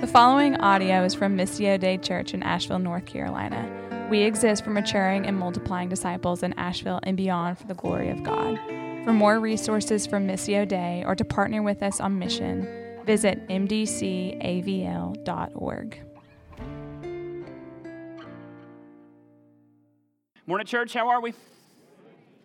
The following audio is from Missio Dei Church in Asheville, North Carolina. We exist for maturing and multiplying disciples in Asheville and beyond for the glory of God. For more resources from Missio Dei or to partner with us on mission, visit mdcavl.org. Morning, church. How are we?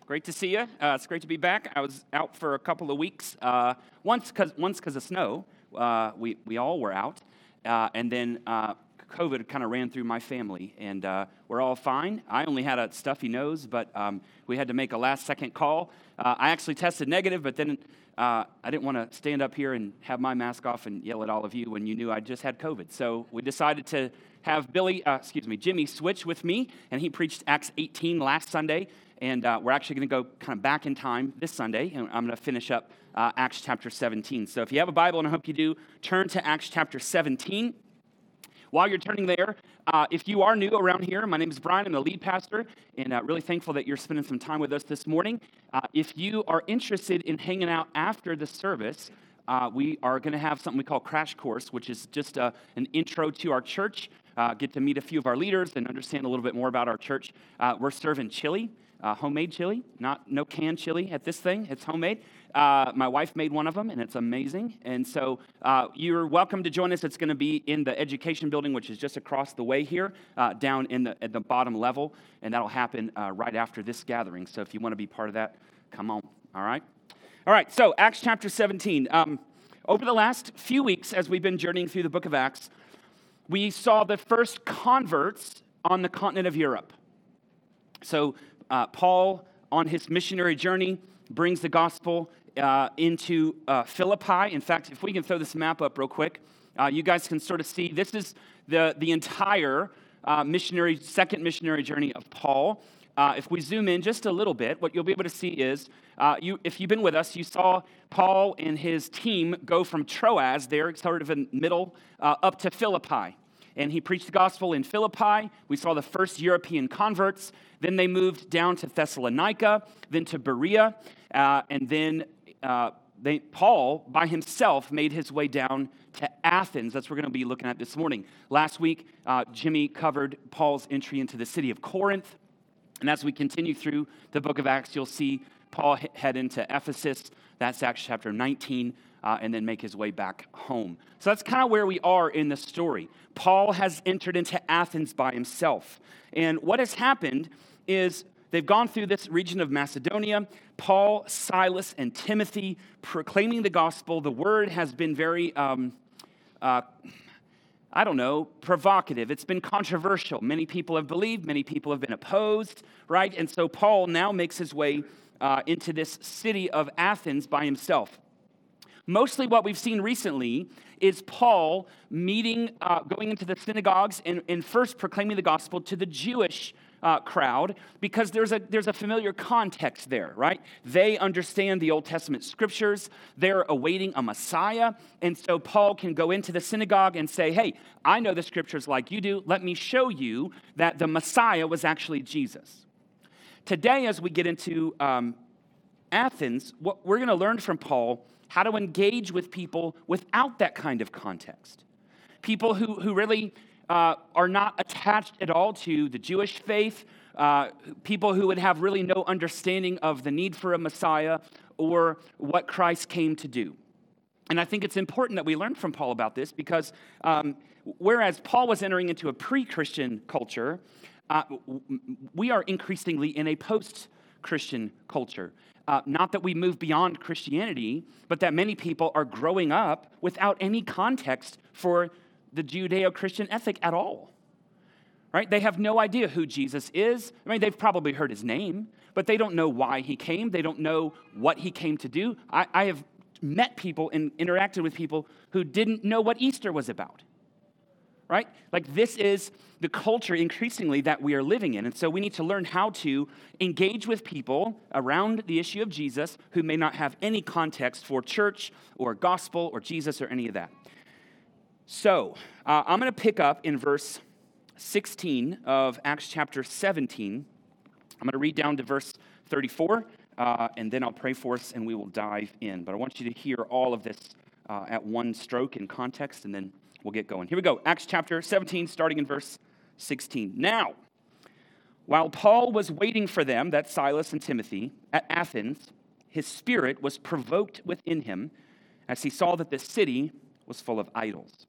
Great to see you. Uh, it's great to be back. I was out for a couple of weeks. Uh, once because once because of snow, uh, we we all were out, uh, and then uh, COVID kind of ran through my family, and uh, we're all fine. I only had a stuffy nose, but um, we had to make a last second call. I actually tested negative, but then I didn't want to stand up here and have my mask off and yell at all of you when you knew I just had COVID. So we decided to have Billy, excuse me, Jimmy switch with me, and he preached Acts 18 last Sunday. And uh, we're actually going to go kind of back in time this Sunday, and I'm going to finish up uh, Acts chapter 17. So if you have a Bible, and I hope you do, turn to Acts chapter 17. While you're turning there, uh, if you are new around here, my name is Brian. I'm the lead pastor, and uh, really thankful that you're spending some time with us this morning. Uh, if you are interested in hanging out after the service, uh, we are going to have something we call Crash Course, which is just uh, an intro to our church. Get to meet a few of our leaders and understand a little bit more about our church. we're serving chili uh, homemade chili, not no canned chili at this thing. It's homemade. Uh, my wife made one of them, and it's amazing. And so uh, you're welcome to join us. It's going to be in the education building, which is just across the way here, uh, down in the at the bottom level, and that'll happen uh, right after this gathering. So if you want to be part of that, come on. All right. All right. So Acts chapter 17. Um, over the last few weeks, as we've been journeying through the book of Acts, we saw the first converts on the continent of Europe. So uh, Paul, on his missionary journey, brings the gospel uh, into uh, Philippi. In fact, if we can throw this map up real quick, uh, you guys can sort of see this is the, the entire uh, missionary, second missionary journey of Paul. Uh, if we zoom in just a little bit, what you'll be able to see is, you, if you've been with us, you saw Paul and his team go from Troas, there, sort of in middle, up to Philippi and he preached the gospel in Philippi. We saw the first European converts. Then they moved down to Thessalonica, then to Berea, uh, and then uh, they, Paul, by himself, made his way down to Athens. That's what we're going to be looking at this morning. Last week, uh, Jimmy covered Paul's entry into the city of Corinth. And as we continue through the book of Acts, you'll see Paul head into Ephesus. That's Acts chapter 19 uh, and then make his way back home. So that's kind of where we are in the story. Paul has entered into Athens by himself. And what has happened is they've gone through this region of Macedonia. Paul, Silas, and Timothy proclaiming the gospel. The word has been very. Um, uh, I don't know, provocative. It's been controversial. Many people have believed, many people have been opposed, right? And so Paul now makes his way uh, into this city of Athens by himself. Mostly what we've seen recently is Paul meeting, uh, going into the synagogues and, and, first proclaiming the gospel to the Jewish uh, crowd because there's a, there's a familiar context there, right? They understand the Old Testament scriptures, they're awaiting a Messiah. And so Paul can go into the synagogue and say, Hey, I know the scriptures like you do. Let me show you that the Messiah was actually Jesus. Today, as we get into um, Athens, what we're going to learn from Paul how to engage with people without that kind of context. People who, who really uh, are not attached at all to the Jewish faith, uh, people who would have really no understanding of the need for a Messiah or what Christ came to do. And I think it's important that we learn from Paul about this because um, whereas Paul was entering into a pre Christian culture, uh, we are increasingly in a post Christian culture. Uh, not that we move beyond Christianity, but that many people are growing up without any context for the Judeo Christian ethic at all. Right? They have no idea who Jesus is. I mean, they've probably heard his name, but they don't know why he came. They don't know what he came to do. I, I have met people and interacted with people who didn't know what Easter was about right? Like, this is the culture increasingly that we are living in. And so we need to learn how to engage with people around the issue of Jesus who may not have any context for church or gospel or Jesus or any of that. So uh, I'm going to pick up in verse 16 of Acts chapter 17. I'm going to read down to verse 34, uh, and then I'll pray for us and we will dive in. But I want you to hear all of this uh, at one stroke in context, and then we'll get going. Here we go. Acts chapter 17, starting in verse 16. Now, while Paul was waiting for them, that's Silas and Timothy, at Athens, his spirit was provoked within him as he saw that the city was full of idols.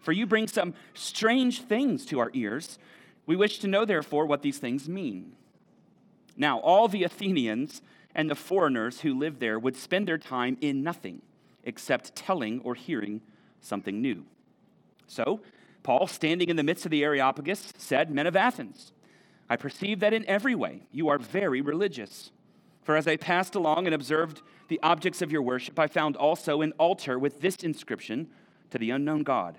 For you bring some strange things to our ears. We wish to know, therefore, what these things mean. Now, all the Athenians and the foreigners who lived there would spend their time in nothing except telling or hearing something new. So, Paul, standing in the midst of the Areopagus, said, Men of Athens, I perceive that in every way you are very religious. For as I passed along and observed the objects of your worship, I found also an altar with this inscription to the unknown God.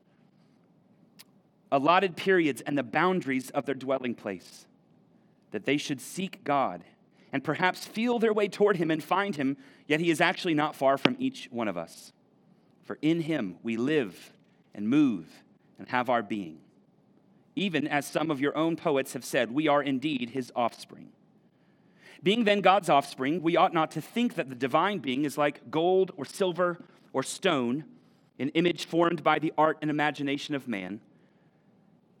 allotted periods and the boundaries of their dwelling place, that they should seek God and perhaps feel their way toward him and find him, yet he is actually not far from each one of us. For in him we live and move and have our being. Even as some of your own poets have said, we are indeed his offspring. Being then God's offspring, we ought not to think that the divine being is like gold or silver or stone, an image formed by the art and imagination of man.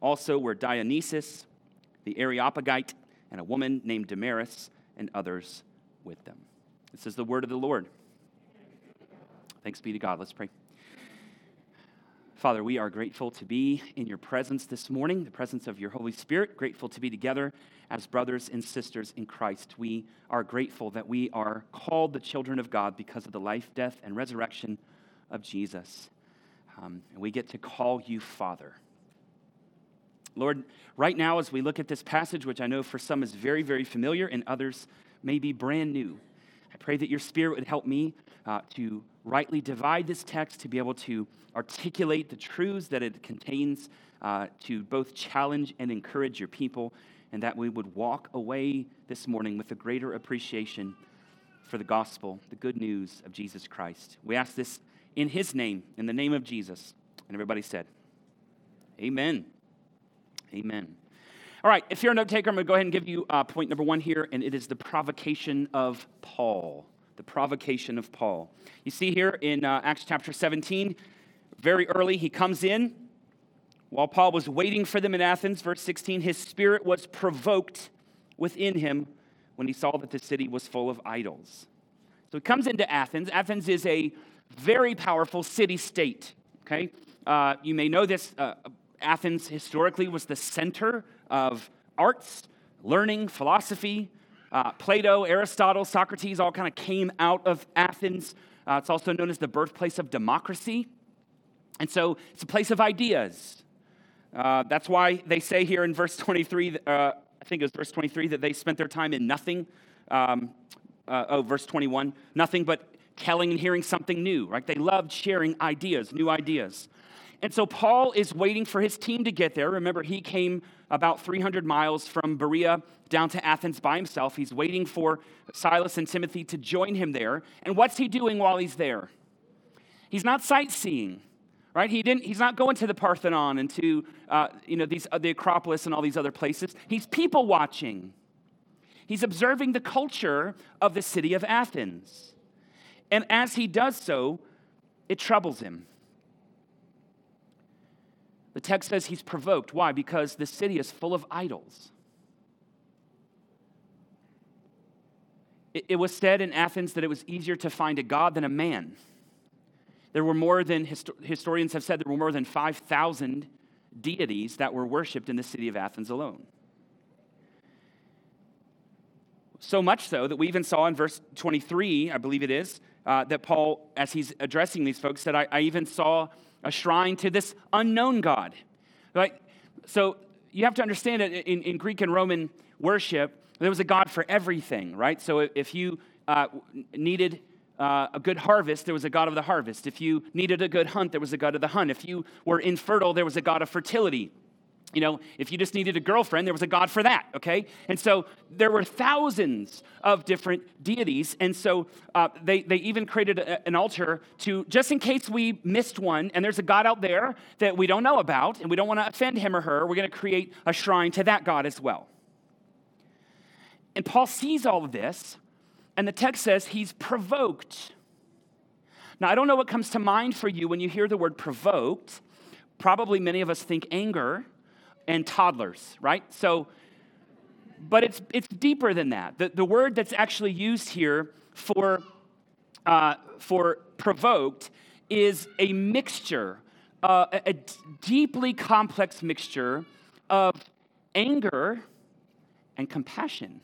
also were Dionysius, the Areopagite, and a woman named Damaris, and others with them. This is the word of the Lord. Thanks be to God. Let's pray. Father, we are grateful to be in your presence this morning, the presence of your Holy Spirit, grateful to be together as brothers and sisters in Christ. We are grateful that we are called the children of God because of the life, death, and resurrection of Jesus. Um, and we get to call you Father. Lord, right now, as we look at this passage, which I know for some is very, very familiar and others may be brand new, I pray that your Spirit would help me uh, to rightly divide this text, to be able to articulate the truths that it contains, uh, to both challenge and encourage your people, and that we would walk away this morning with a greater appreciation for the gospel, the good news of Jesus Christ. We ask this in his name, in the name of Jesus. And everybody said, Amen. Amen. All right, if you're a note taker, I'm going to go ahead and give you uh, point number one here, and it is the provocation of Paul the provocation of Paul. You see here in uh, Acts chapter 17, very early, he comes in. While Paul was waiting for them in Athens, verse 16, his spirit was provoked within him when he saw that the city was full of idols. So he comes into Athens. Athens is a very powerful city state. Okay? Uh, you may know this. Uh, Athens historically was the center of arts, learning, philosophy, uh, Plato, Aristotle, Socrates all kind of came out of Athens. Uh, it's also known as the birthplace of democracy. And so it's a place of ideas. Uh, that's why they say here in verse 23, uh, I think it was verse 23, that they spent their time in nothing. Um, uh, oh, verse 21, nothing but telling and hearing something new, right? They loved sharing ideas, new ideas. And so Paul is waiting for his team to get there. Remember, he came about 300 miles from Berea down to Athens by himself. He's waiting for Silas and Timothy to join him there. And what's he doing while he's there? He's not sightseeing, right? He didn't, he's not going to the Parthenon and to uh, you know, these, uh, the Acropolis and all these other places. He's people watching. He's observing the culture of the city of Athens. And as he does so, it troubles him. The text says he's provoked. Why? Because the city is full of idols. It, it was said in Athens that it was easier to find a God than a man. There were more than, historians have said, there were more than 5,000 deities that were worshiped in the city of Athens alone. So much so that we even saw in verse 23, I believe it is, uh, that Paul, as he's addressing these folks, said, I, I even saw a shrine to this unknown God. Right? So you have to understand that in, in Greek and Roman worship, there was a God for everything, right? So if you uh, needed uh, a good harvest, there was a God of the harvest. If you needed a good hunt, there was a God of the hunt. If you were infertile, there was a God of fertility. You know, if you just needed a girlfriend, there was a God for that, okay? And so there were thousands of different deities. And so uh, they, they even created a, an altar to, just in case we missed one, and there's a God out there that we don't know about, and we don't want to offend him or her, we're going to create a shrine to that God as well. And Paul sees all of this, and the text says he's provoked. Now, I don't know what comes to mind for you when you hear the word provoked. Probably many of us think anger and toddlers, right? So, but it's, it's deeper than that. The, the word that's actually used here for, uh, for provoked is a mixture, uh, a, a deeply complex mixture of anger and compassion.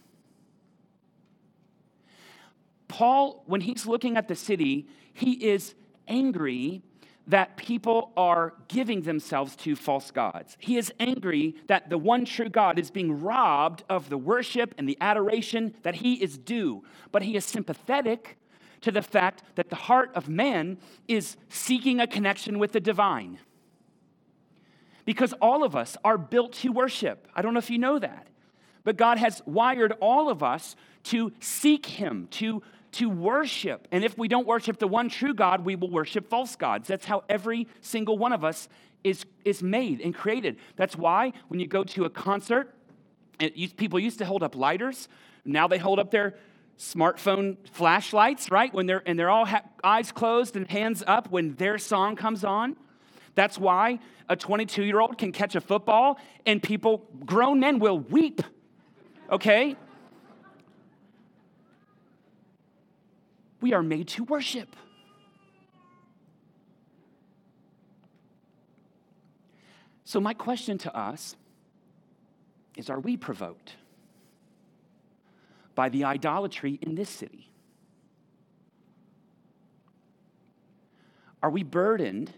Paul, when he's looking at the city, he is angry that people are giving themselves to false gods. He is angry that the one true God is being robbed of the worship and the adoration that he is due. But he is sympathetic to the fact that the heart of man is seeking a connection with the divine. Because all of us are built to worship. I don't know if you know that. But God has wired all of us to seek him, to to worship. And if we don't worship the one true God, we will worship false gods. That's how every single one of us is, is made and created. That's why when you go to a concert, used, people used to hold up lighters. Now they hold up their smartphone flashlights, right? When they're and they're all ha- eyes closed and hands up when their song comes on. That's why a 22 year old can catch a football and people, grown men, will weep. Okay? We are made to worship. So, my question to us is Are we provoked by the idolatry in this city? Are we burdened?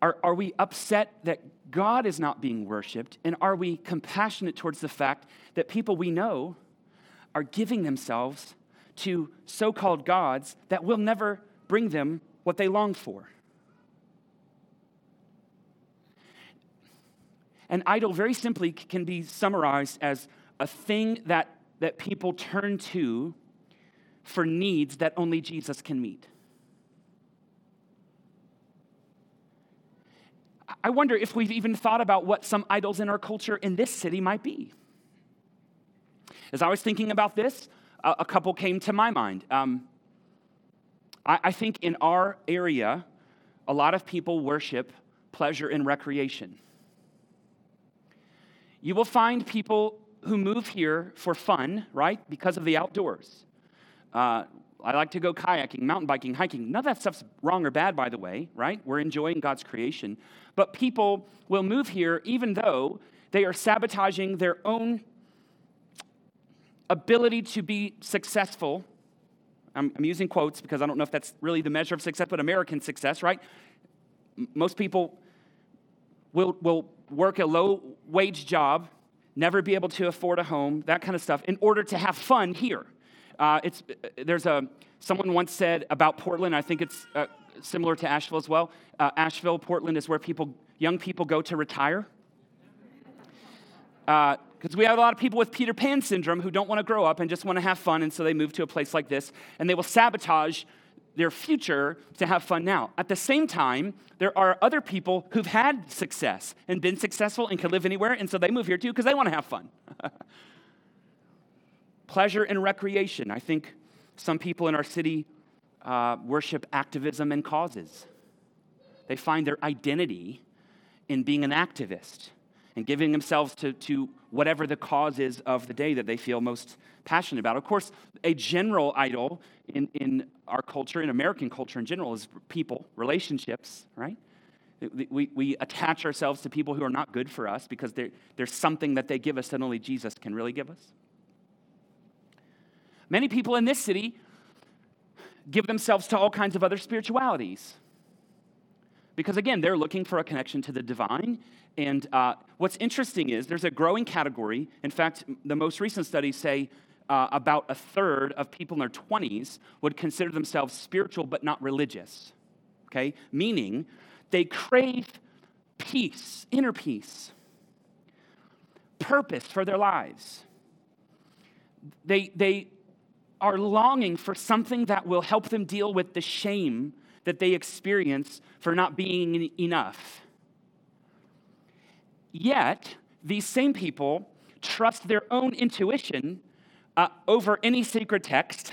Are, are we upset that God is not being worshiped? And are we compassionate towards the fact that people we know are giving themselves to so called gods that will never bring them what they long for. An idol, very simply, can be summarized as a thing that, that people turn to for needs that only Jesus can meet. I wonder if we've even thought about what some idols in our culture in this city might be. As I was thinking about this, a, a couple came to my mind. Um, I, I think in our area, a lot of people worship pleasure and recreation. You will find people who move here for fun, right? Because of the outdoors. Uh, I like to go kayaking, mountain biking, hiking. None of that stuff's wrong or bad, by the way, right? We're enjoying God's creation. But people will move here even though they are sabotaging their own ability to be successful. I'm, I'm, using quotes because I don't know if that's really the measure of success, but American success, right? Most people will, will work a low wage job, never be able to afford a home, that kind of stuff, in order to have fun here. Uh, it's, uh, there's a, someone once said about Portland, I think it's uh, similar to Asheville as well. Uh, Asheville, Portland is where people, young people go to retire. Because we have a lot of people with Peter Pan syndrome who don't want to grow up and just want to have fun, and so they move to a place like this, and they will sabotage their future to have fun now. At the same time, there are other people who've had success and been successful and can live anywhere, and so they move here too because they want to have fun. Pleasure and recreation. I think some people in our city uh, worship activism and causes. They find their identity in being an activist and giving themselves to, to whatever the cause is of the day that they feel most passionate about. Of course, a general idol in, in our culture, in American culture in general, is people, relationships, right? We, we attach ourselves to people who are not good for us because there's something that they give us that only Jesus can really give us. Many people in this city give themselves to all kinds of other spiritualities. Because again, they're looking for a connection to the divine. And uh, what's interesting is there's a growing category. In fact, the most recent studies say uh, about a third of people in their 20s would consider themselves spiritual but not religious. Okay? Meaning they crave peace, inner peace, purpose for their lives. They, they are longing for something that will help them deal with the shame that they experience for not being enough. Yet, these same people trust their own intuition uh, over any sacred text.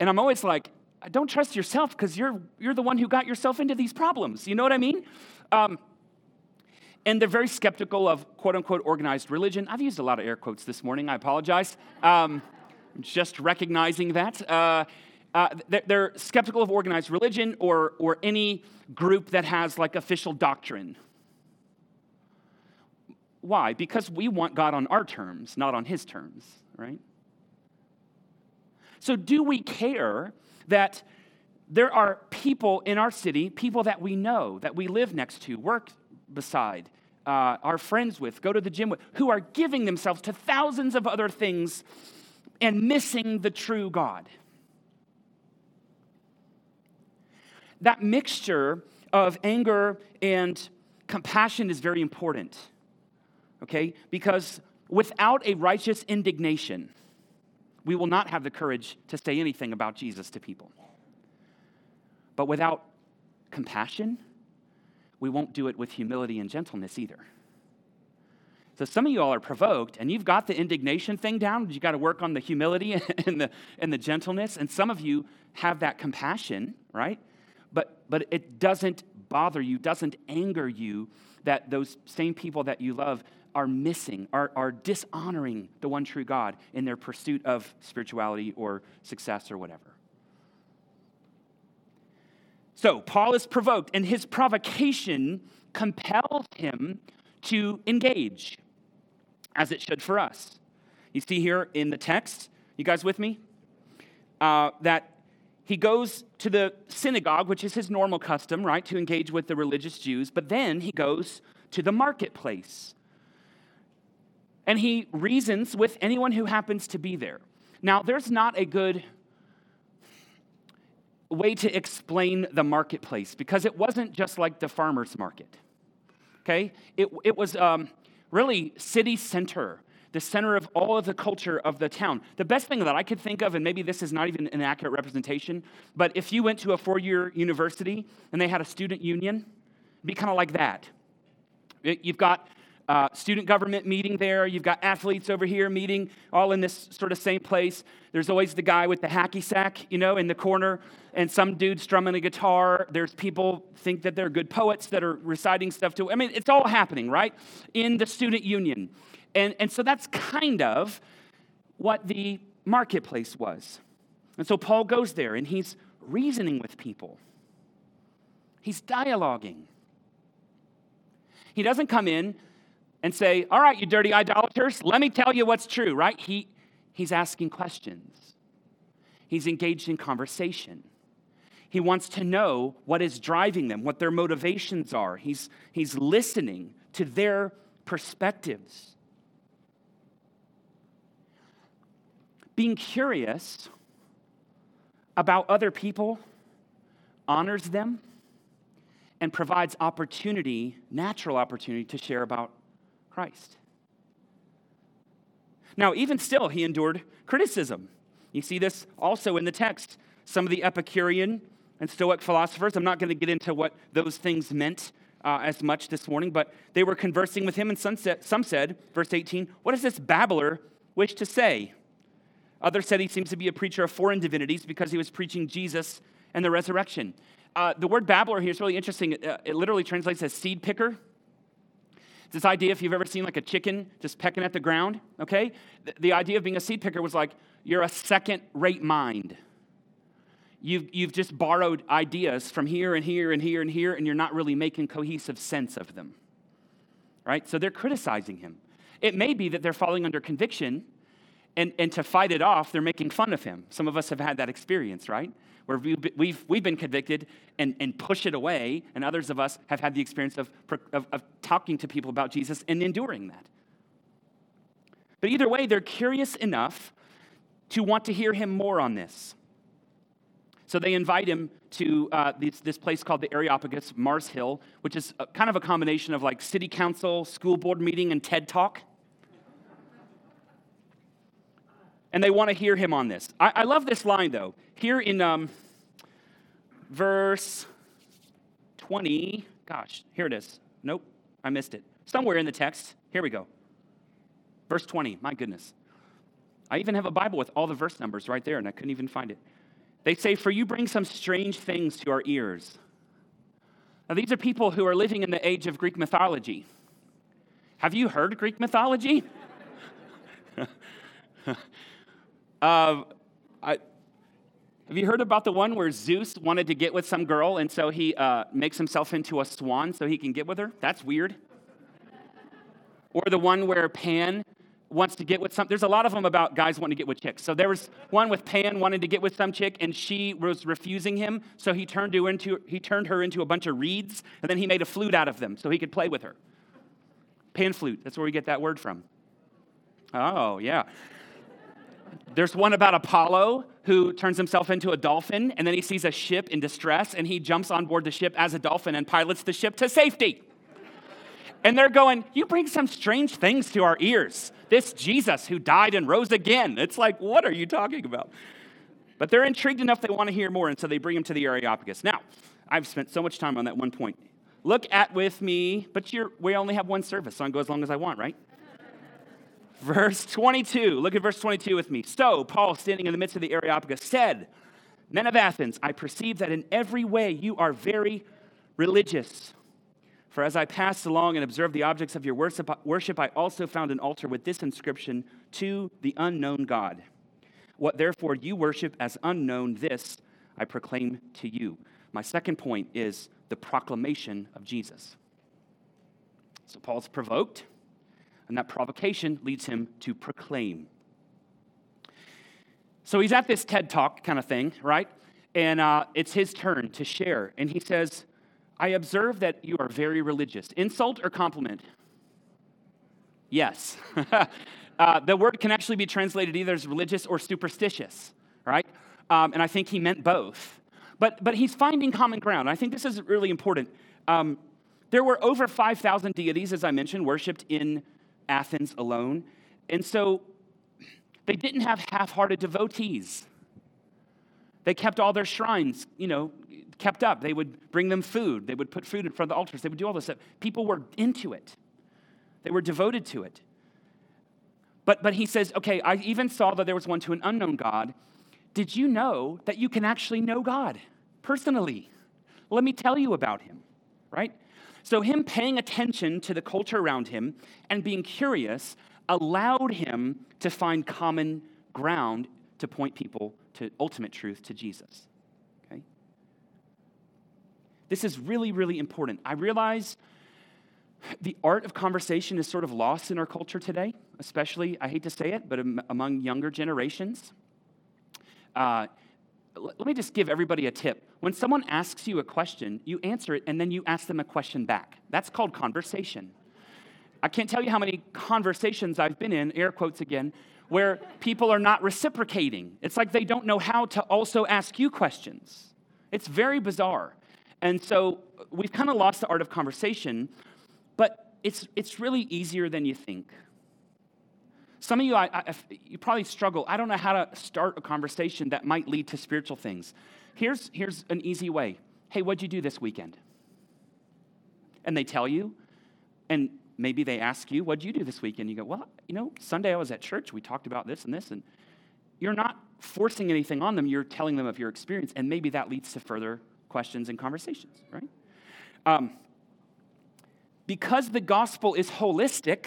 And I'm always like, don't trust yourself because you're, you're the one who got yourself into these problems. You know what I mean? Um, and they're very skeptical of quote unquote organized religion. I've used a lot of air quotes this morning. I apologize. Um, just recognizing that. Uh, uh, they're skeptical of organized religion or, or any group that has like official doctrine. Why? Because we want God on our terms, not on his terms, right? So, do we care that there are people in our city, people that we know, that we live next to, work beside, uh, are friends with, go to the gym with, who are giving themselves to thousands of other things and missing the true God? That mixture of anger and compassion is very important, okay? Because without a righteous indignation, we will not have the courage to say anything about Jesus to people. But without compassion, we won't do it with humility and gentleness either. So some of you all are provoked and you've got the indignation thing down, you got to work on the humility and the, and the gentleness. And some of you have that compassion, right? But, but it doesn't bother you, doesn't anger you that those same people that you love are missing, are, are dishonoring the one true God in their pursuit of spirituality or success or whatever. So, Paul is provoked, and his provocation compels him to engage, as it should for us. You see here in the text, you guys with me? Uh, that he goes to the synagogue, which is his normal custom, right, to engage with the religious Jews, but then he goes to the marketplace. And he reasons with anyone who happens to be there. Now, there's not a good way to explain the marketplace because it wasn't just like the farmer's market. Okay? It, it was um, really city center the center of all of the culture of the town. The best thing that I could think of, and maybe this is not even an accurate representation, but if you went to a four year university and they had a student union, be kind of like that. You've got uh, student government meeting there. You've got athletes over here meeting, all in this sort of same place. There's always the guy with the hacky sack, you know, in the corner, and some dude strumming a guitar. There's people think that they're good poets that are reciting stuff to. I mean, it's all happening, right? In the student union. And, and so that's kind of what the marketplace was. And so Paul goes there and he's reasoning with people, he's dialoguing. He doesn't come in and say, All right, you dirty idolaters, let me tell you what's true, right? He, he's asking questions, he's engaged in conversation. He wants to know what is driving them, what their motivations are. He's, he's listening to their perspectives. Being curious about other people honors them and provides opportunity, natural opportunity, to share about Christ. Now, even still, he endured criticism. You see this also in the text. some of the Epicurean and Stoic philosophers. I'm not going to get into what those things meant uh, as much this morning, but they were conversing with him, and some said, some said, verse 18, What does this babbler wish to say? Others said he seems to be a preacher of foreign divinities because he was preaching Jesus and the resurrection. Uh, the word babbler here is really interesting. It, uh, it literally translates as seed picker. It's this idea, if you've ever seen like a chicken just pecking at the ground, okay? The, the idea of being a seed picker was like you're a second rate mind. You've, you've just borrowed ideas from here and here and here and here, and you're not really making cohesive sense of them, right? So they're criticizing him. It may be that they're falling under conviction, and, and to fight it off, they're making fun of him. Some of us have had that experience, right? where we've, we've been convicted and, and push it away, and others of us have had the experience of, of, of talking to people about Jesus and enduring that. But either way, they're curious enough to want to hear him more on this. So they invite him to uh, this, this, place called the Areopagus, Mars Hill, which is a, kind of a combination of like city council, school board meeting, and TED Talk. And they want to hear him on this. I, I love this line, though. Here in um, verse 20, gosh, here it is. Nope, I missed it. Somewhere in the text. Here we go. Verse 20, my goodness. I even have a Bible with all the verse numbers right there, and I couldn't even find it. They say, For you bring some strange things to our ears. Now, these are people who are living in the age of Greek mythology. Have you heard Greek mythology? Uh, I, have you heard about the one where Zeus wanted to get with some girl and so he uh, makes himself into a swan so he can get with her? That's weird. or the one where Pan wants to get with some. There's a lot of them about guys wanting to get with chicks. So there was one with Pan wanting to get with some chick, and she was refusing him. So he turned, her into, he turned her into a bunch of reeds, and then he made a flute out of them so he could play with her. Pan flute. That's where we get that word from. Oh, yeah. There's one about Apollo who turns himself into a dolphin, and then he sees a ship in distress, and he jumps on board the ship as a dolphin and pilots the ship to safety. And they're going, You bring some strange things to our ears. This Jesus who died and rose again. It's like, What are you talking about? But they're intrigued enough they want to hear more, and so they bring him to the Areopagus. Now, I've spent so much time on that one point. Look at with me, but we only have one service, so I can go as long as I want, right? Verse 22. Look at verse 22 with me. So, Paul, standing in the midst of the Areopagus, said, Men of Athens, I perceive that in every way you are very religious. For as I passed along and observed the objects of your worship, I also found an altar with this inscription To the unknown God. What therefore you worship as unknown, this I proclaim to you. My second point is the proclamation of Jesus. So Paul's provoked and that provocation leads him to proclaim. So he's at this TED Talk kind of thing, right? And uh, it's his turn to share. And he says, I observe that you are very religious. Insult or compliment? Yes. uh, the word can actually be translated either as religious or superstitious, right? Um, and I think he meant both. But, but he's finding common ground. I think this is really important. Um, there were over 5,000 deities, as I mentioned, worshiped in Athens alone. And so they didn't have half hearted devotees. They kept all their shrines, you know, kept up. They would bring them food. They would put food in front of the altars. They would do all this stuff. People were into it, they were devoted to it. But, but he says, okay, I even saw that there was one to an unknown God. Did you know that you can actually know God personally? Let me tell you about him, right? So, him paying attention to the culture around him and being curious allowed him to find common ground to point people to ultimate truth to Jesus. Okay? This is really, really important. I realize the art of conversation is sort of lost in our culture today, especially, I hate to say it, but among younger generations. Uh, let me just give everybody a tip. When someone asks you a question, you answer it and then you ask them a question back. That's called conversation. I can't tell you how many conversations I've been in, air quotes again, where people are not reciprocating. It's like they don't know how to also ask you questions. It's very bizarre. And so we've kind of lost the art of conversation, but it's, it's really easier than you think. Some of you, I, I, you probably struggle. I don't know how to start a conversation that might lead to spiritual things. Here's, here's an easy way Hey, what'd you do this weekend? And they tell you, and maybe they ask you, What'd you do this weekend? You go, Well, you know, Sunday I was at church. We talked about this and this. And you're not forcing anything on them. You're telling them of your experience. And maybe that leads to further questions and conversations, right? Um, because the gospel is holistic,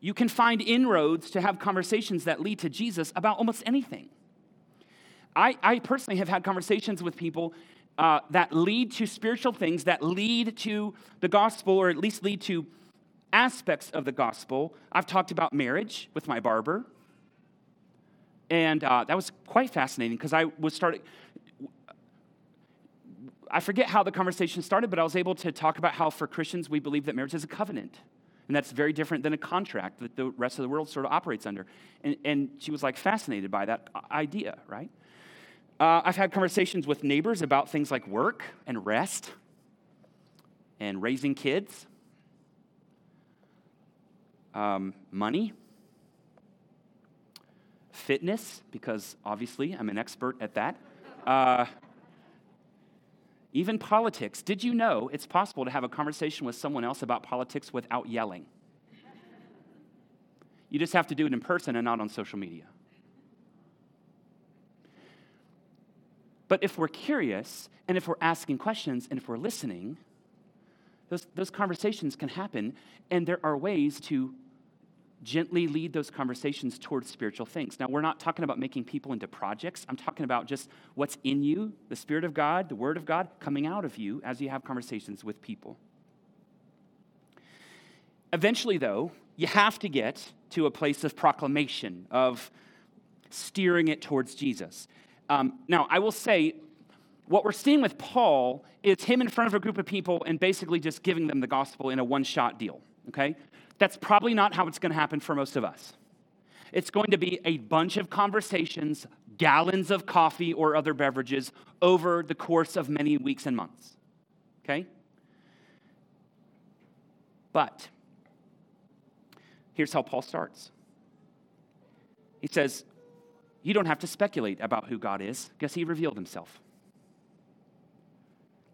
you can find inroads to have conversations that lead to Jesus about almost anything. I, I personally have had conversations with people uh, that lead to spiritual things, that lead to the gospel, or at least lead to aspects of the gospel. I've talked about marriage with my barber, and uh, that was quite fascinating because I was starting. I forget how the conversation started, but I was able to talk about how for Christians we believe that marriage is a covenant. And that's very different than a contract that the rest of the world sort of operates under. And, and she was like fascinated by that idea, right? Uh, I've had conversations with neighbors about things like work and rest and raising kids, um, money, fitness, because obviously I'm an expert at that. Uh, even politics. Did you know it's possible to have a conversation with someone else about politics without yelling? You just have to do it in person and not on social media. But if we're curious and if we're asking questions and if we're listening, those, those conversations can happen, and there are ways to gently lead those conversations towards spiritual things. Now, we're not talking about making people into projects. I'm talking about just what's in you, the Spirit of God, the Word of God coming out of you as you have conversations with people. Eventually, though, you have to get to a place of proclamation, of steering it towards Jesus. Um, now, I will say, what we're seeing with Paul is him in front of a group of people and basically just giving them the gospel in a one shot deal, okay? That's probably not how it's going to happen for most of us. It's going to be a bunch of conversations, gallons of coffee or other beverages over the course of many weeks and months. Okay? But here's how Paul starts. He says, You don't have to speculate about who God is, because he revealed himself.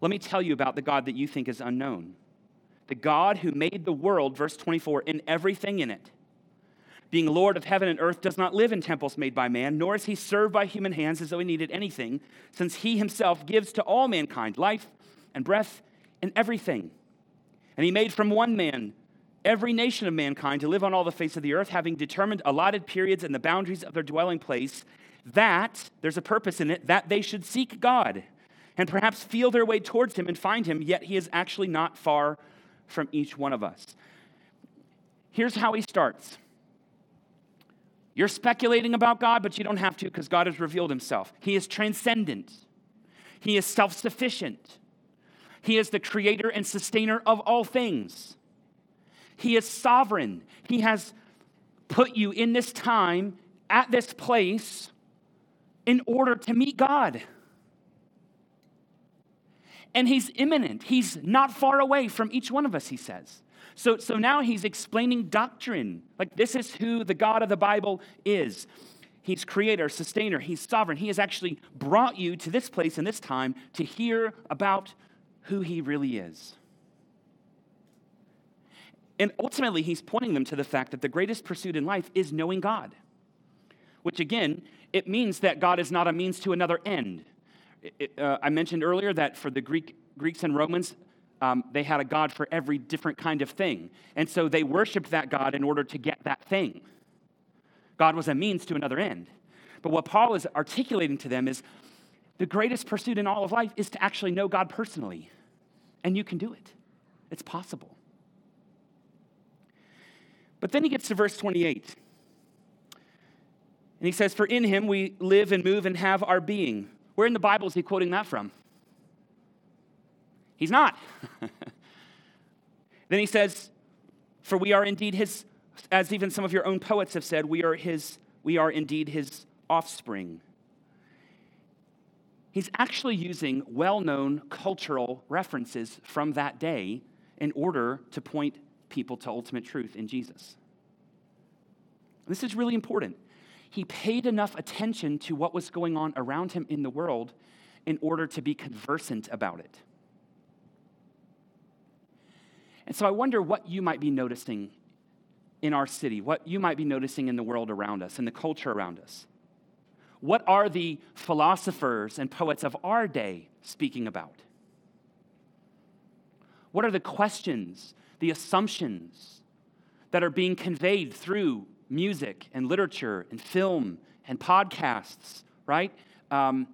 Let me tell you about the God that you think is unknown the God who made the world, verse 24, and everything in it, being Lord of heaven and earth, does not live in temples made by man, nor is he served by human hands as though he needed anything, since he himself gives to all mankind life and breath and everything. And he made from one man every nation of mankind to live on all the face of the earth, having determined allotted periods and the boundaries of their dwelling place, that, there's a purpose in it, that they should seek God and perhaps feel their way towards him and find him, yet he is actually not far from each one of us. Here's how he starts. You're speculating about God, but you don't have to because God has revealed himself. He is transcendent, He is self sufficient, He is the creator and sustainer of all things. He is sovereign. He has put you in this time, at this place, in order to meet God and he's immanent. He's not far away from each one of us, he says. So, so now he's explaining doctrine. Like, this is who the God of the Bible is. He's creator, sustainer, he's sovereign. He has actually brought you to this place and this time to hear about who he really is. And ultimately, he's pointing them to the fact that the greatest pursuit in life is knowing God, which again, it means that God is not a means to another end uh, I mentioned earlier that for the Greek, Greeks and Romans, um, they had a God for every different kind of thing. And so they worshiped that God in order to get that thing. God was a means to another end. But what Paul is articulating to them is the greatest pursuit in all of life is to actually know God personally. And you can do it, it's possible. But then he gets to verse 28. And he says, For in him we live and move and have our being. Where in the Bible is he quoting that from? He's not. then he says, For we are indeed his, as even some of your own poets have said, we are his, we are indeed his offspring. He's actually using well known cultural references from that day in order to point people to ultimate truth in Jesus. This is really important. He paid enough attention to what was going on around him in the world in order to be conversant about it. And so I wonder what you might be noticing in our city, what you might be noticing in the world around us, in the culture around us. What are the philosophers and poets of our day speaking about? What are the questions, the assumptions that are being conveyed through music and literature and film and podcasts, right? Um,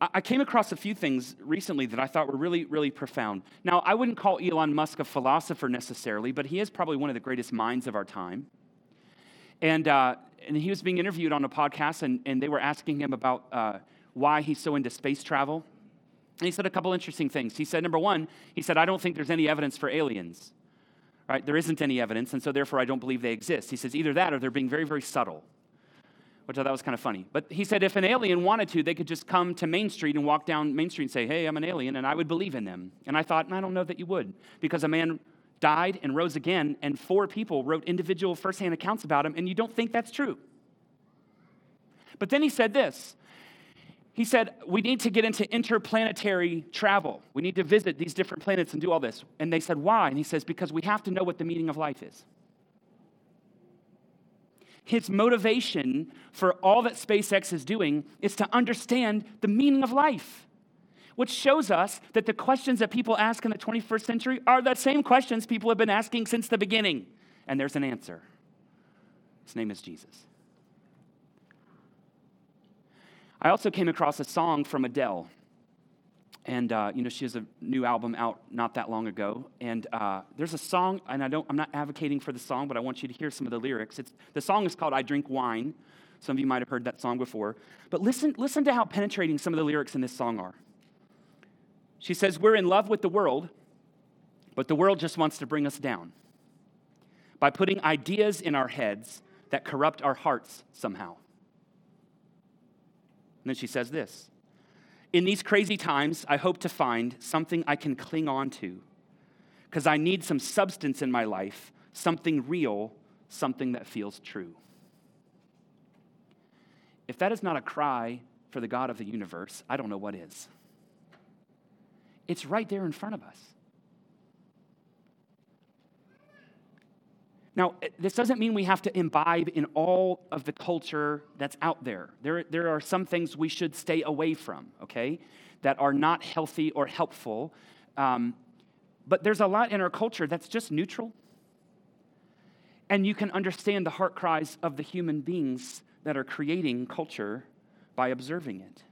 I came across a few things recently that I thought were really, really profound. Now, I wouldn't call Elon Musk a philosopher necessarily, but he is probably one of the greatest minds of our time. And, uh, and he was being interviewed on a podcast, and, and they were asking him about uh, why he's so into space travel. And he said a couple interesting things. He said, number one, he said, I don't think there's any evidence for aliens. Right? There isn't any evidence, and so therefore I don't believe they exist. He says either that or they're being very, very subtle which I thought was kind of funny. But he said if an alien wanted to, they could just come to Main Street and walk down Main Street and say, hey, I'm an alien, and I would believe in them. And I thought, I don't know that you would, because a man died and rose again, and four people wrote individual firsthand accounts about him, and you don't think that's true. But then he said this. He said, We need to get into interplanetary travel. We need to visit these different planets and do all this. And they said, Why? And he says, Because we have to know what the meaning of life is his motivation for all that SpaceX is doing is to understand the meaning of life, which shows us that the questions that people ask in the 21st century are the same questions people have been asking since the beginning. And there's an answer. His name is Jesus. I also came across a song from Adele. And uh, you know she has a new album out not that long ago. And uh, there's a song and i don't i'm not advocating for the song but i want you to hear some of the lyrics. It's, the song is called i drink wine. Some of you might have heard that song before. But listen listen to how penetrating some of the lyrics in this song are. She says we're in love with the world but the world just wants to bring us down by putting ideas in our heads that corrupt our hearts somehow and then she says this in these crazy times, I hope to find something I can cling on to because I need some substance in my life, something real, something that feels true. If that is not a cry for the God of the universe, I don't know what is. It's right there in front of us. Now, this doesn't mean we have to imbibe in all of the culture that's out there. There, there are some things we should stay away from, okay, that are not healthy or helpful. Um, but there's a lot in our culture that's just neutral. And you can understand the heart cries of the human beings that are creating culture by observing it.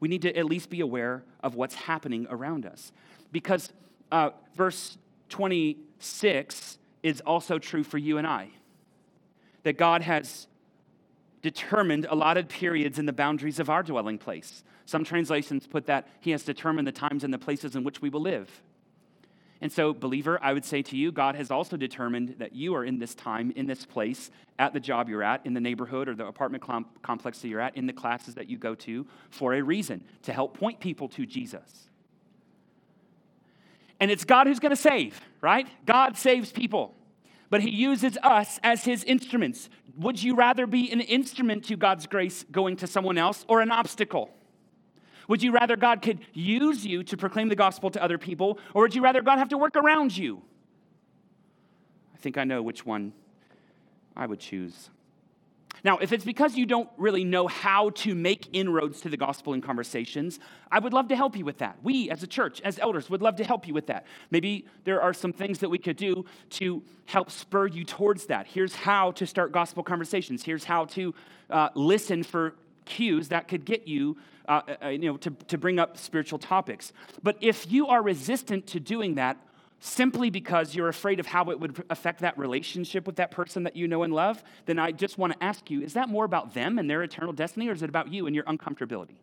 We need to at least be aware of what's happening around us. Because uh, verse 26 is also true for you and I. That God has determined allotted periods in the boundaries of our dwelling place. Some translations put that He has determined the times and the places in which we will live. And so, believer, I would say to you, God has also determined that you are in this time, in this place, at the job you're at, in the neighborhood or the apartment complex that you're at, in the classes that you go to, for a reason to help point people to Jesus. And it's God who's going to save, right? God saves people, but He uses us as His instruments. Would you rather be an instrument to God's grace going to someone else or an obstacle? Would you rather God could use you to proclaim the gospel to other people, or would you rather God have to work around you? I think I know which one I would choose. Now, if it's because you don't really know how to make inroads to the gospel in conversations, I would love to help you with that. We, as a church, as elders, would love to help you with that. Maybe there are some things that we could do to help spur you towards that. Here's how to start gospel conversations. Here's how to uh, listen for cues that could get you, uh, uh, you know, to, to bring up spiritual topics. But if you are resistant to doing that, simply because you're afraid of how it would affect that relationship with that person that you know and love, then I just want to ask you is that more about them and their eternal destiny, or is it about you and your uncomfortability?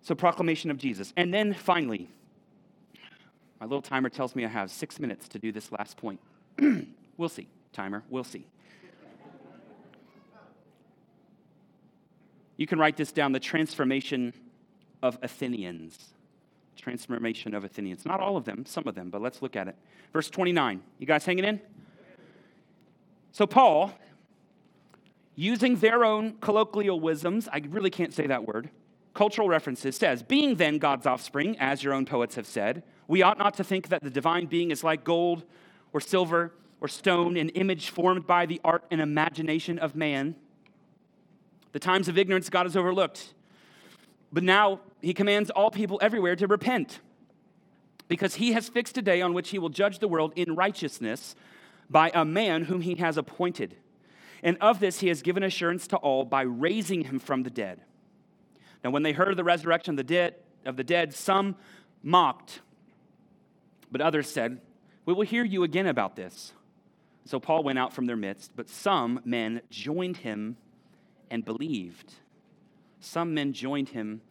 So, proclamation of Jesus. And then finally, my little timer tells me I have six minutes to do this last point. we'll see, timer, we'll see. You can write this down the transformation of Athenians. transformation of Athenians. Not all of them, some of them, but let's look at it. Verse 29. You guys hanging in? So, Paul, using their own colloquialisms, I really can't say that word, cultural references, says, Being then God's offspring, as your own poets have said, we ought not to think that the divine being is like gold or silver or stone, an image formed by the art and imagination of man. The times of ignorance God has overlooked. But now he commands all people everywhere to repent, because he has fixed a day on which he will judge the world in righteousness by a man whom he has appointed. And of this he has given assurance to all by raising him from the dead. Now, when they heard of the resurrection of the dead, of the dead some mocked, but others said, We will hear you again about this. So Paul went out from their midst, but some men joined him and believed. Some men joined him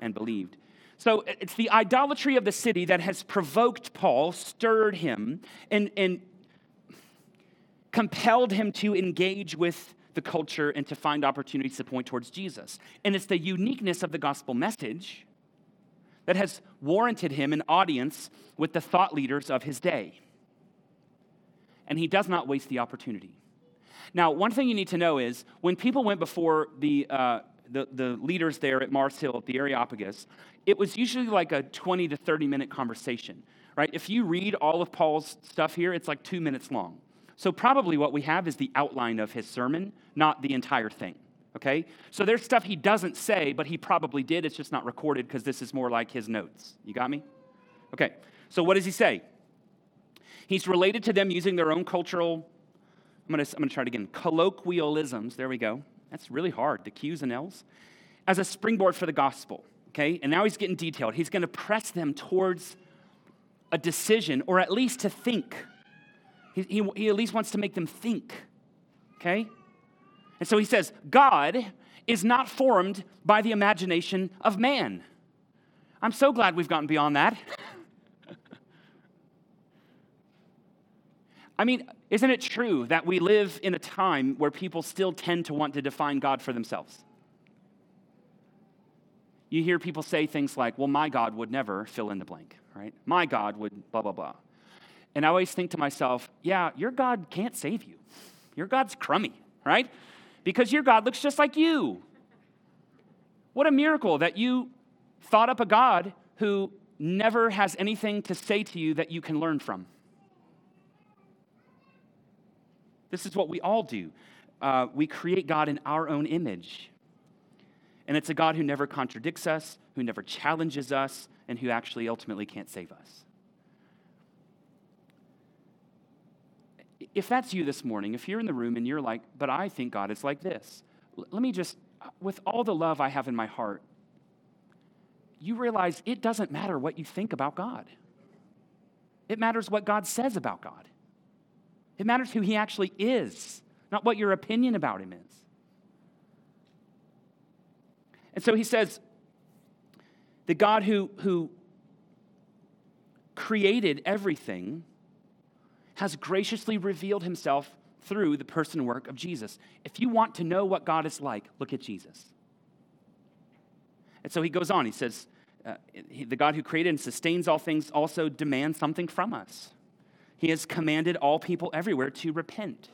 and believed. So it's the idolatry of the city that has provoked Paul, stirred him, and, and compelled him to engage with the culture and to find opportunities to point towards Jesus. And it's the uniqueness of the gospel message that has warranted him an audience with the thought leaders of his day. And he does not waste the opportunity. Now, one thing you need to know is when people went before the, uh, the, the, leaders there at Mars Hill, at the Areopagus, it was usually like a 20 to 30 minute conversation, right? If you read all of Paul's stuff here, it's like two minutes long. So, probably what we have is the outline of his sermon, not the entire thing. Okay? So, there's stuff he doesn't say, but he probably did. It's just not recorded because this is more like his notes. You got me? Okay. So, what does he say? He's related to them using their own cultural, I'm to, I'm to try it again, colloquialisms. There we go. That's really hard, the Q's and L's, as a springboard for the gospel. Okay? And now he's getting detailed. He's going to press them towards a decision, or at least to think he, he, he at least wants to make them think, okay? And so he says, God is not formed by the imagination of man. I'm so glad we've gotten beyond that. I mean, isn't it true that we live in a time where people still tend to want to define God for themselves? You hear people say things like, well, my God would never fill in the blank, right? My God would blah, blah, blah. And I always think to myself, yeah, your God can't save you. Your God's crummy, right? Because your God looks just like you. What a miracle that you thought up a God who never has anything to say to you that you can learn from. This is what we all do. Uh, we create God in our own image. And it's a God who never contradicts us, who never challenges us, and who actually ultimately can't save us. if that's you this morning, if you're in the room and you're like, but I think God is like this, let me just, with all the love I have in my heart, you realize it doesn't matter what you think about God. It matters what God says about God. It matters who He actually is, not what your opinion about Him is. And so He says, the God who, who created everything has graciously revealed himself through the person and work of Jesus. If you want to know what God is like, look at Jesus. And so he goes on, he says, uh, he, the God who created and sustains all things also demands something from us. He has commanded all people everywhere to repent.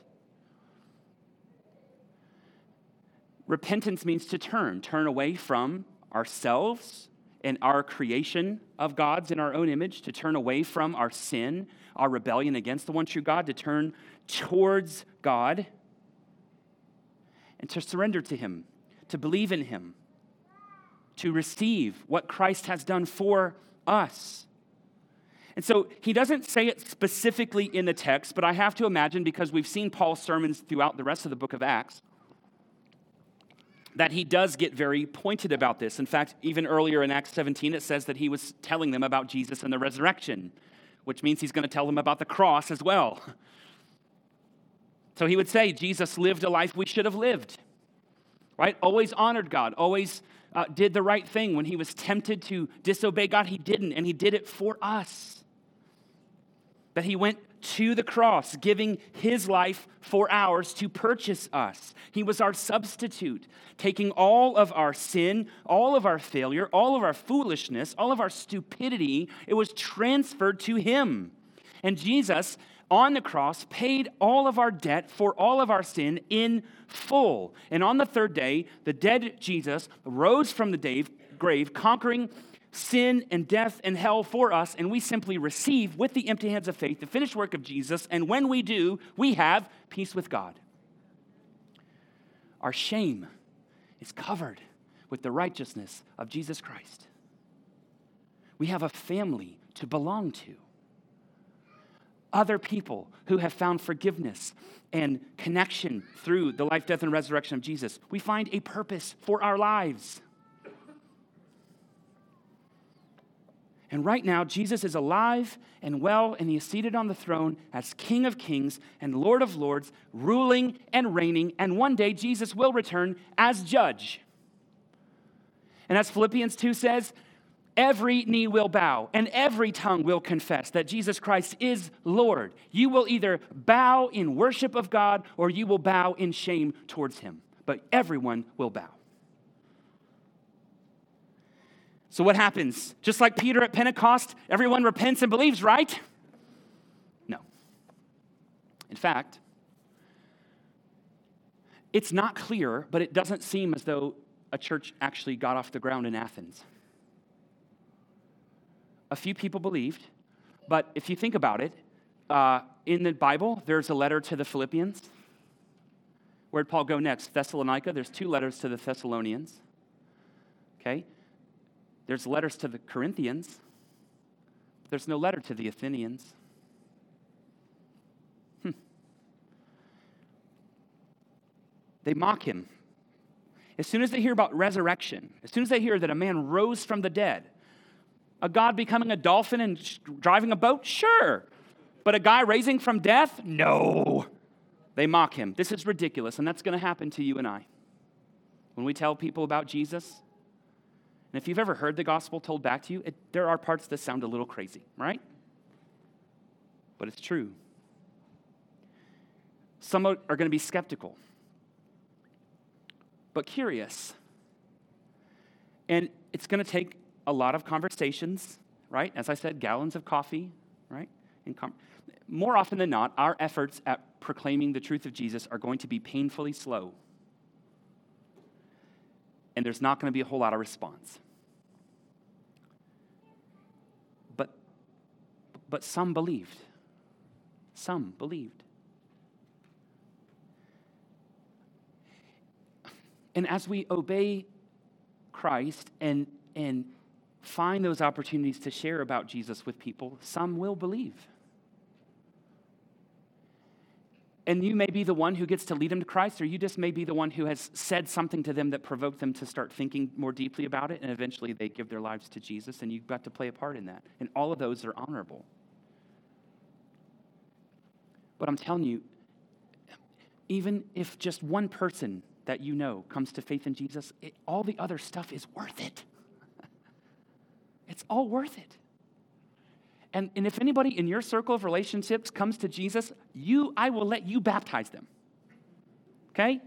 Repentance means to turn, turn away from ourselves and our creation of God's in our own image, to turn away from our sin, our rebellion against the one true God, to turn towards God and to surrender to Him, to believe in Him, to receive what Christ has done for us. And so he doesn't say it specifically in the text, but I have to imagine because we've seen Paul's sermons throughout the rest of the book of Acts that he does get very pointed about this. In fact, even earlier in Acts 17, it says that he was telling them about Jesus and the resurrection, which means he's going to tell them about the cross as well. So he would say, Jesus lived a life we should have lived, right? Always honored God, always uh, did the right thing. When he was tempted to disobey God, he didn't, and he did it for us. That he went to the cross, giving his life for ours to purchase us. He was our substitute, taking all of our sin, all of our failure, all of our foolishness, all of our stupidity. It was transferred to him. And Jesus, on the cross, paid all of our debt for all of our sin in full. And on the third day, the dead Jesus rose from the grave, conquering sin and death and hell for us, and we simply receive with the empty hands of faith the finished work of Jesus, and when we do, we have peace with God. Our shame is covered with the righteousness of Jesus Christ. We have a family to belong to. Other people who have found forgiveness and connection through the life, death, and resurrection of Jesus. We find a purpose for our lives. And right now, Jesus is alive and well, and he is seated on the throne as King of kings and Lord of lords, ruling and reigning. And one day, Jesus will return as judge. And as Philippians 2 says, every knee will bow and every tongue will confess that Jesus Christ is Lord. You will either bow in worship of God or you will bow in shame towards him, but everyone will bow. So, what happens? Just like Peter at Pentecost, everyone repents and believes, right? No. In fact, it's not clear, but it doesn't seem as though a church actually got off the ground in Athens. A few people believed, but if you think about it, uh, in the Bible, there's a letter to the Philippians. Where'd Paul go next? Thessalonica. There's two letters to the Thessalonians. Okay? There's letters to the Corinthians, there's no letter to the Athenians. Hmm. They mock him. As soon as they hear about resurrection, as soon as they hear that a man rose from the dead, a God becoming a dolphin and driving a boat? Sure. But a guy raising from death? No. They mock him. This is ridiculous, and that's going to happen to you and I. When we tell people about Jesus, and if you've ever heard the gospel told back to you, it, there are parts that sound a little crazy, right? But it's true. Some are going to be skeptical, but curious. And it's going to take a lot of conversations, right? As I said, gallons of coffee, right? Com- More often than not, our efforts at proclaiming the truth of Jesus are going to be painfully slow and there's not going to be a whole lot of response. But, but some believed. Some believed. And as we obey Christ and, and find those opportunities to share about Jesus with people, some will believe. And you may be the one who gets to lead them to Christ, or you just may be the one who has said something to them that provoked them to start thinking more deeply about it, and eventually they give their lives to Jesus, and you've got to play a part in that. And all of those are honorable. But I'm telling you, even if just one person that you know comes to faith in Jesus, it, all the other stuff is worth it. it's all worth it. And, and if anybody in your circle of relationships comes to Jesus, you, I will let you baptize them. Okay?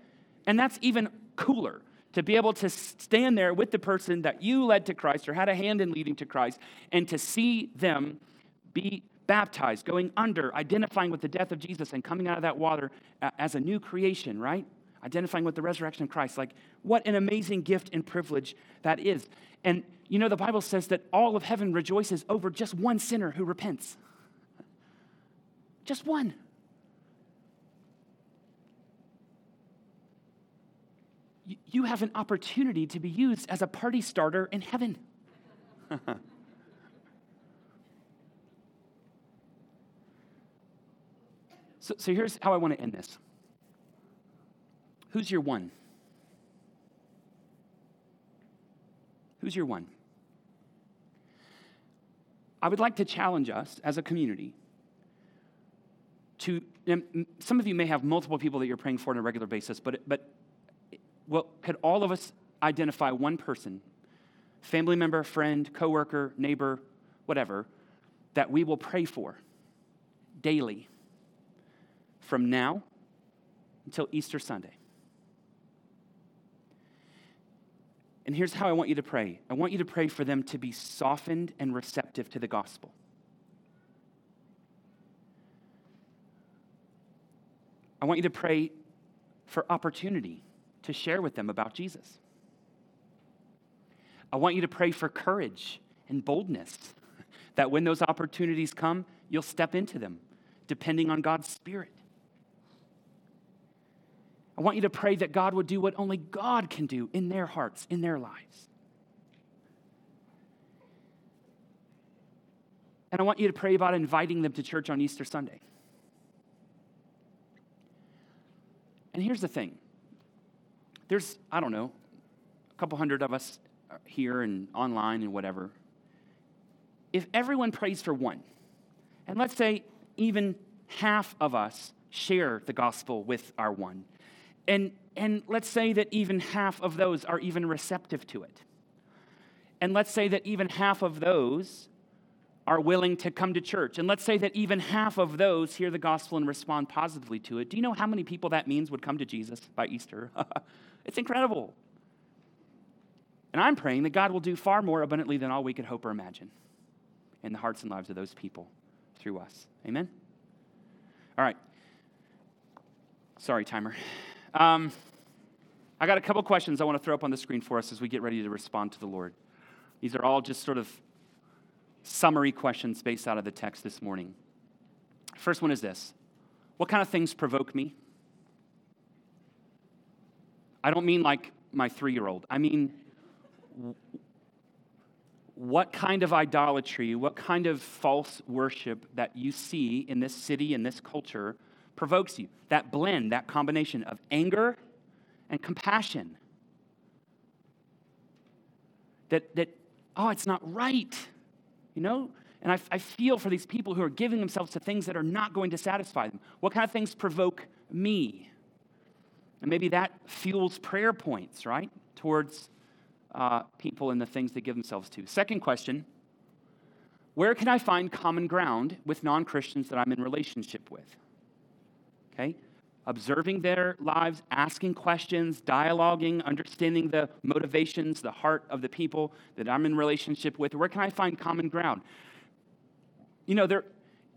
And that's even cooler to be able to stand there with the person that you led to Christ or had a hand in leading to Christ and to see them be baptized, going under, identifying with the death of Jesus and coming out of that water as a new creation, right? Identifying with the resurrection of Christ. Like, what an amazing gift and privilege that is. And you know, the Bible says that all of heaven rejoices over just one sinner who repents. Just one. You have an opportunity to be used as a party starter in heaven. so, so here's how I want to end this. Who's your one? Who's your one? I would like to challenge us as a community to, some of you may have multiple people that you're praying for on a regular basis, but, but well, could all of us identify one person, family member, friend, coworker, neighbor, whatever, that we will pray for daily from now until Easter Sunday. And here's how I want you to pray I want you to pray for them to be softened and receptive to the gospel. I want you to pray for opportunity to share with them about Jesus. I want you to pray for courage and boldness that when those opportunities come, you'll step into them, depending on God's Spirit. I want you to pray that God would do what only God can do in their hearts, in their lives. And I want you to pray about inviting them to church on Easter Sunday. And here's the thing there's, I don't know, a couple hundred of us here and online and whatever. If everyone prays for one, and let's say even half of us share the gospel with our one, and, and let's say that even half of those are even receptive to it, and let's say that even half of those are willing to come to church. And let's say that even half of those hear the gospel and respond positively to it. Do you know how many people that means would come to Jesus by Easter? it's incredible. And I'm praying that God will do far more abundantly than all we could hope or imagine in the hearts and lives of those people through us. Amen? All right. Sorry, timer. Um, I got a couple questions I want to throw up on the screen for us as we get ready to respond to the Lord. These are all just sort of summary questions based out of the text this morning. First one is this What kind of things provoke me? I don't mean like my three year old. I mean, what kind of idolatry, what kind of false worship that you see in this city, in this culture, provokes you? That blend, that combination of anger and compassion. That, that oh, it's not right you know? And I, I feel for these people who are giving themselves to things that are not going to satisfy them. What kind of things provoke me? And maybe that fuels prayer points, right? Towards uh, people and the things they give themselves to. Second question Where can I find common ground with non Christians that I'm in relationship with? Okay? Observing their lives, asking questions, dialoguing, understanding the motivations, the heart of the people that I'm in relationship with. Where can I find common ground? You know, there,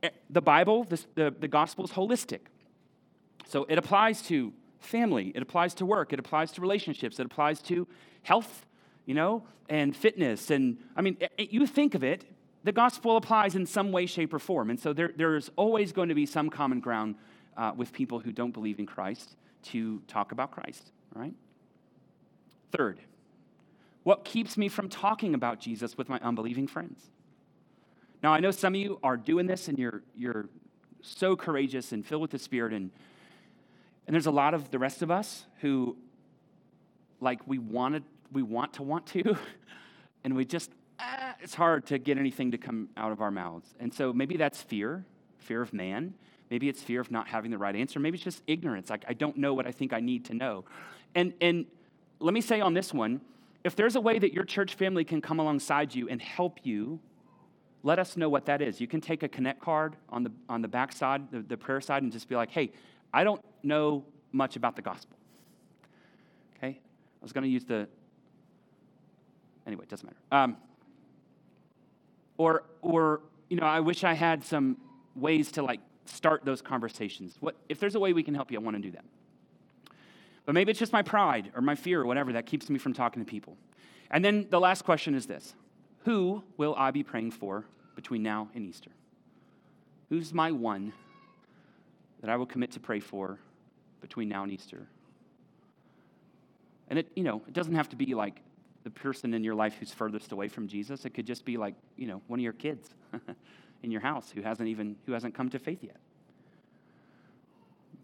eh, the Bible, the, the, the gospel is holistic. So it applies to family, it applies to work, it applies to relationships, it applies to health, you know, and fitness. And I mean, eh, eh, you think of it, the gospel applies in some way, shape, or form. And so there, there's always going to be some common ground uh, with people who don't believe in Christ to talk about Christ, right? Third, what keeps me from talking about Jesus with my unbelieving friends? Now, I know some of you are doing this and you're, you're so courageous and filled with the Spirit, and, and there's a lot of the rest of us who, like, we, wanted, we want to want to, and we just, ah, it's hard to get anything to come out of our mouths. And so maybe that's fear, fear of man. Maybe it's fear of not having the right answer. Maybe it's just ignorance. Like, I don't know what I think I need to know. And, and let me say on this one if there's a way that your church family can come alongside you and help you, let us know what that is. You can take a connect card on the, on the back side, the, the prayer side, and just be like, hey, I don't know much about the gospel. Okay? I was going to use the, anyway, it doesn't matter. Um, or, or, you know, I wish I had some ways to like start those conversations. What, if there's a way we can help you, I want to do that. But maybe it's just my pride or my fear or whatever that keeps me from talking to people. And then the last question is this Who will I be praying for between now and Easter? Who's my one that I will commit to pray for between now and Easter? And it, you know, it doesn't have to be like the person in your life who's furthest away from Jesus. It could just be like, you know, one of your kids. in your house who hasn't even who hasn't come to faith yet?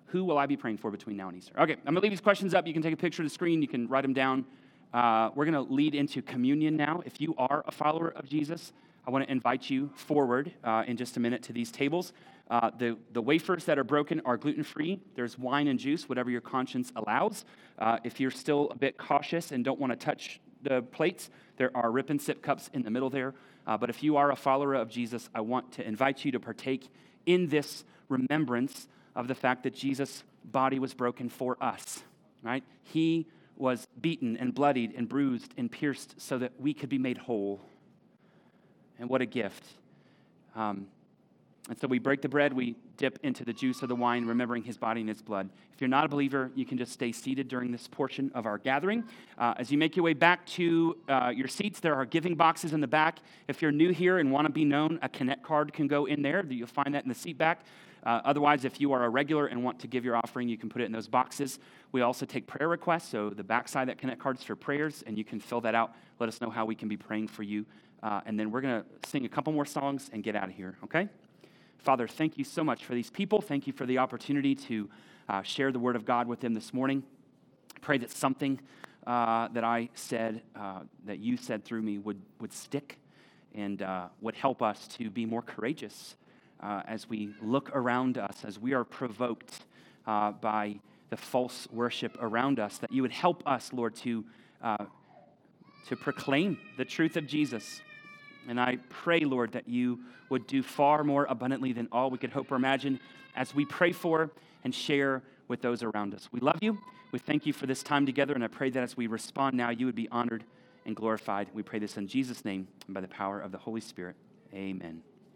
Who will I be praying for between now and Easter? Okay, I'm gonna leave these questions up. You can take a picture of the screen. You can write them down. Uh, we're gonna lead into communion now. If you are a follower of Jesus, I want to invite you forward uh, in just a minute to these tables. Uh, the, the wafers that are broken are gluten free. There's wine and juice, whatever your conscience allows. Uh, if you're still a bit cautious and don't want to touch the plates, there are rip and sip cups in the middle there. Uh, but if you are a follower of Jesus, I want to invite you to partake in this remembrance of the fact that Jesus' body was broken for us, right? He was beaten and bloodied and bruised and pierced so that we could be made whole. And what a gift. Um, and so we break the bread, we dip into the juice of the wine, remembering his body and his blood. If you're not a believer, you can just stay seated during this portion of our gathering. Uh, as you make your way back to uh, your seats, there are giving boxes in the back. If you're new here and want to be known, a Connect card can go in there. You'll find that in the seat back. Uh, otherwise, if you are a regular and want to give your offering, you can put it in those boxes. We also take prayer requests, so the backside that Connect cards for prayers, and you can fill that out. Let us know how we can be praying for you. Uh, and then we're going to sing a couple more songs and get out of here, okay? Father, thank you so much for these people. Thank you for the opportunity to uh, share the word of God with them this morning. Pray that something uh, that I said, uh, that you said through me, would, would stick and uh, would help us to be more courageous uh, as we look around us, as we are provoked uh, by the false worship around us, that you would help us, Lord, to, to proclaim the truth of Jesus and I pray, Lord, that you would do far more abundantly than all we could hope or imagine as we pray for and share with those around us. We love you. We thank you for this time together, and I pray that as we respond now, you would be honored and glorified. We pray this in Jesus' name and by the power of the Holy Spirit. Amen.